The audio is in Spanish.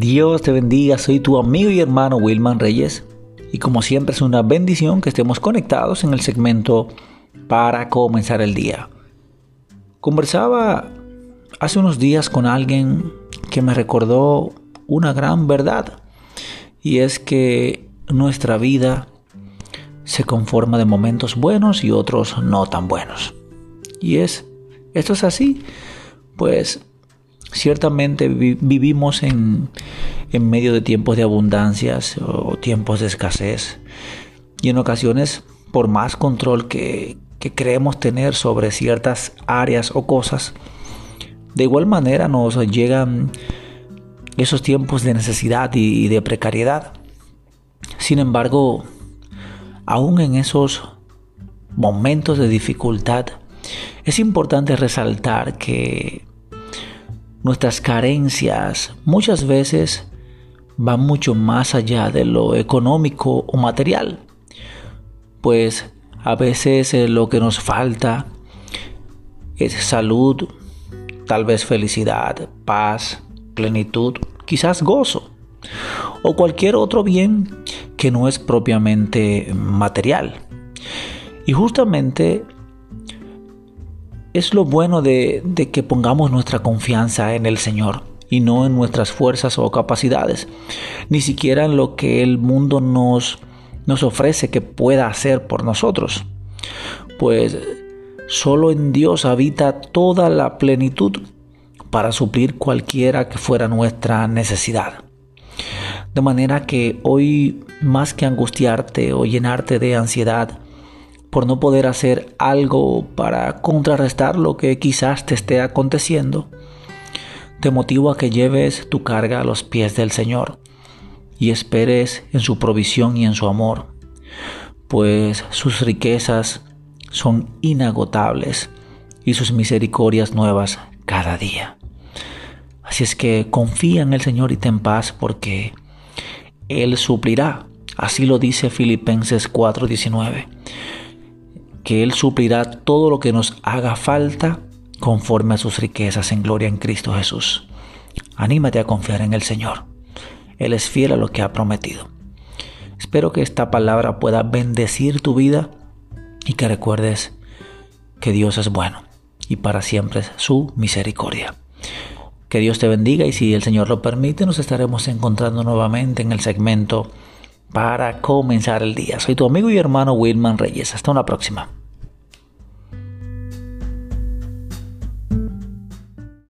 Dios te bendiga, soy tu amigo y hermano Wilman Reyes y como siempre es una bendición que estemos conectados en el segmento para comenzar el día. Conversaba hace unos días con alguien que me recordó una gran verdad y es que nuestra vida se conforma de momentos buenos y otros no tan buenos. Y es, esto es así, pues Ciertamente vivimos en, medio de tiempos de abundancias o tiempos de escasez y en ocasiones por más control que, creemos tener sobre ciertas áreas o cosas, de igual manera nos llegan esos tiempos de necesidad y de precariedad. Sin embargo, aún en esos momentos de dificultad, es importante resaltar que nuestras carencias muchas veces van mucho más allá de lo económico o material. Pues a veces eh, lo que nos falta es salud, tal vez felicidad, paz, plenitud, quizás gozo o cualquier otro bien que no es propiamente material. Y justamente es lo bueno de, que pongamos nuestra confianza en el Señor y no en nuestras fuerzas o capacidades, ni siquiera en lo que el mundo nos, nos ofrece que pueda hacer por nosotros. Pues solo en Dios habita toda la plenitud para suplir cualquiera que fuera nuestra necesidad. De manera que hoy, más que angustiarte o llenarte de ansiedad, por no poder hacer algo para contrarrestar lo que quizás te esté aconteciendo, te motivo a que lleves tu carga a los pies del Señor y esperes en su provisión y en su amor, pues sus riquezas son inagotables y sus misericordias nuevas cada día. Así es que confía en el Señor y ten paz porque Él suplirá. Así lo dice Filipenses 4:19 que Él suplirá todo lo que nos haga falta conforme a sus riquezas en gloria en Cristo Jesús. Anímate a confiar en el Señor. Él es fiel a lo que ha prometido. Espero que esta palabra pueda bendecir tu vida y que recuerdes que Dios es bueno y para siempre es su misericordia. Que Dios te bendiga y si el Señor lo permite nos estaremos encontrando nuevamente en el segmento para comenzar el día. Soy tu amigo y hermano Wilman Reyes. Hasta una próxima.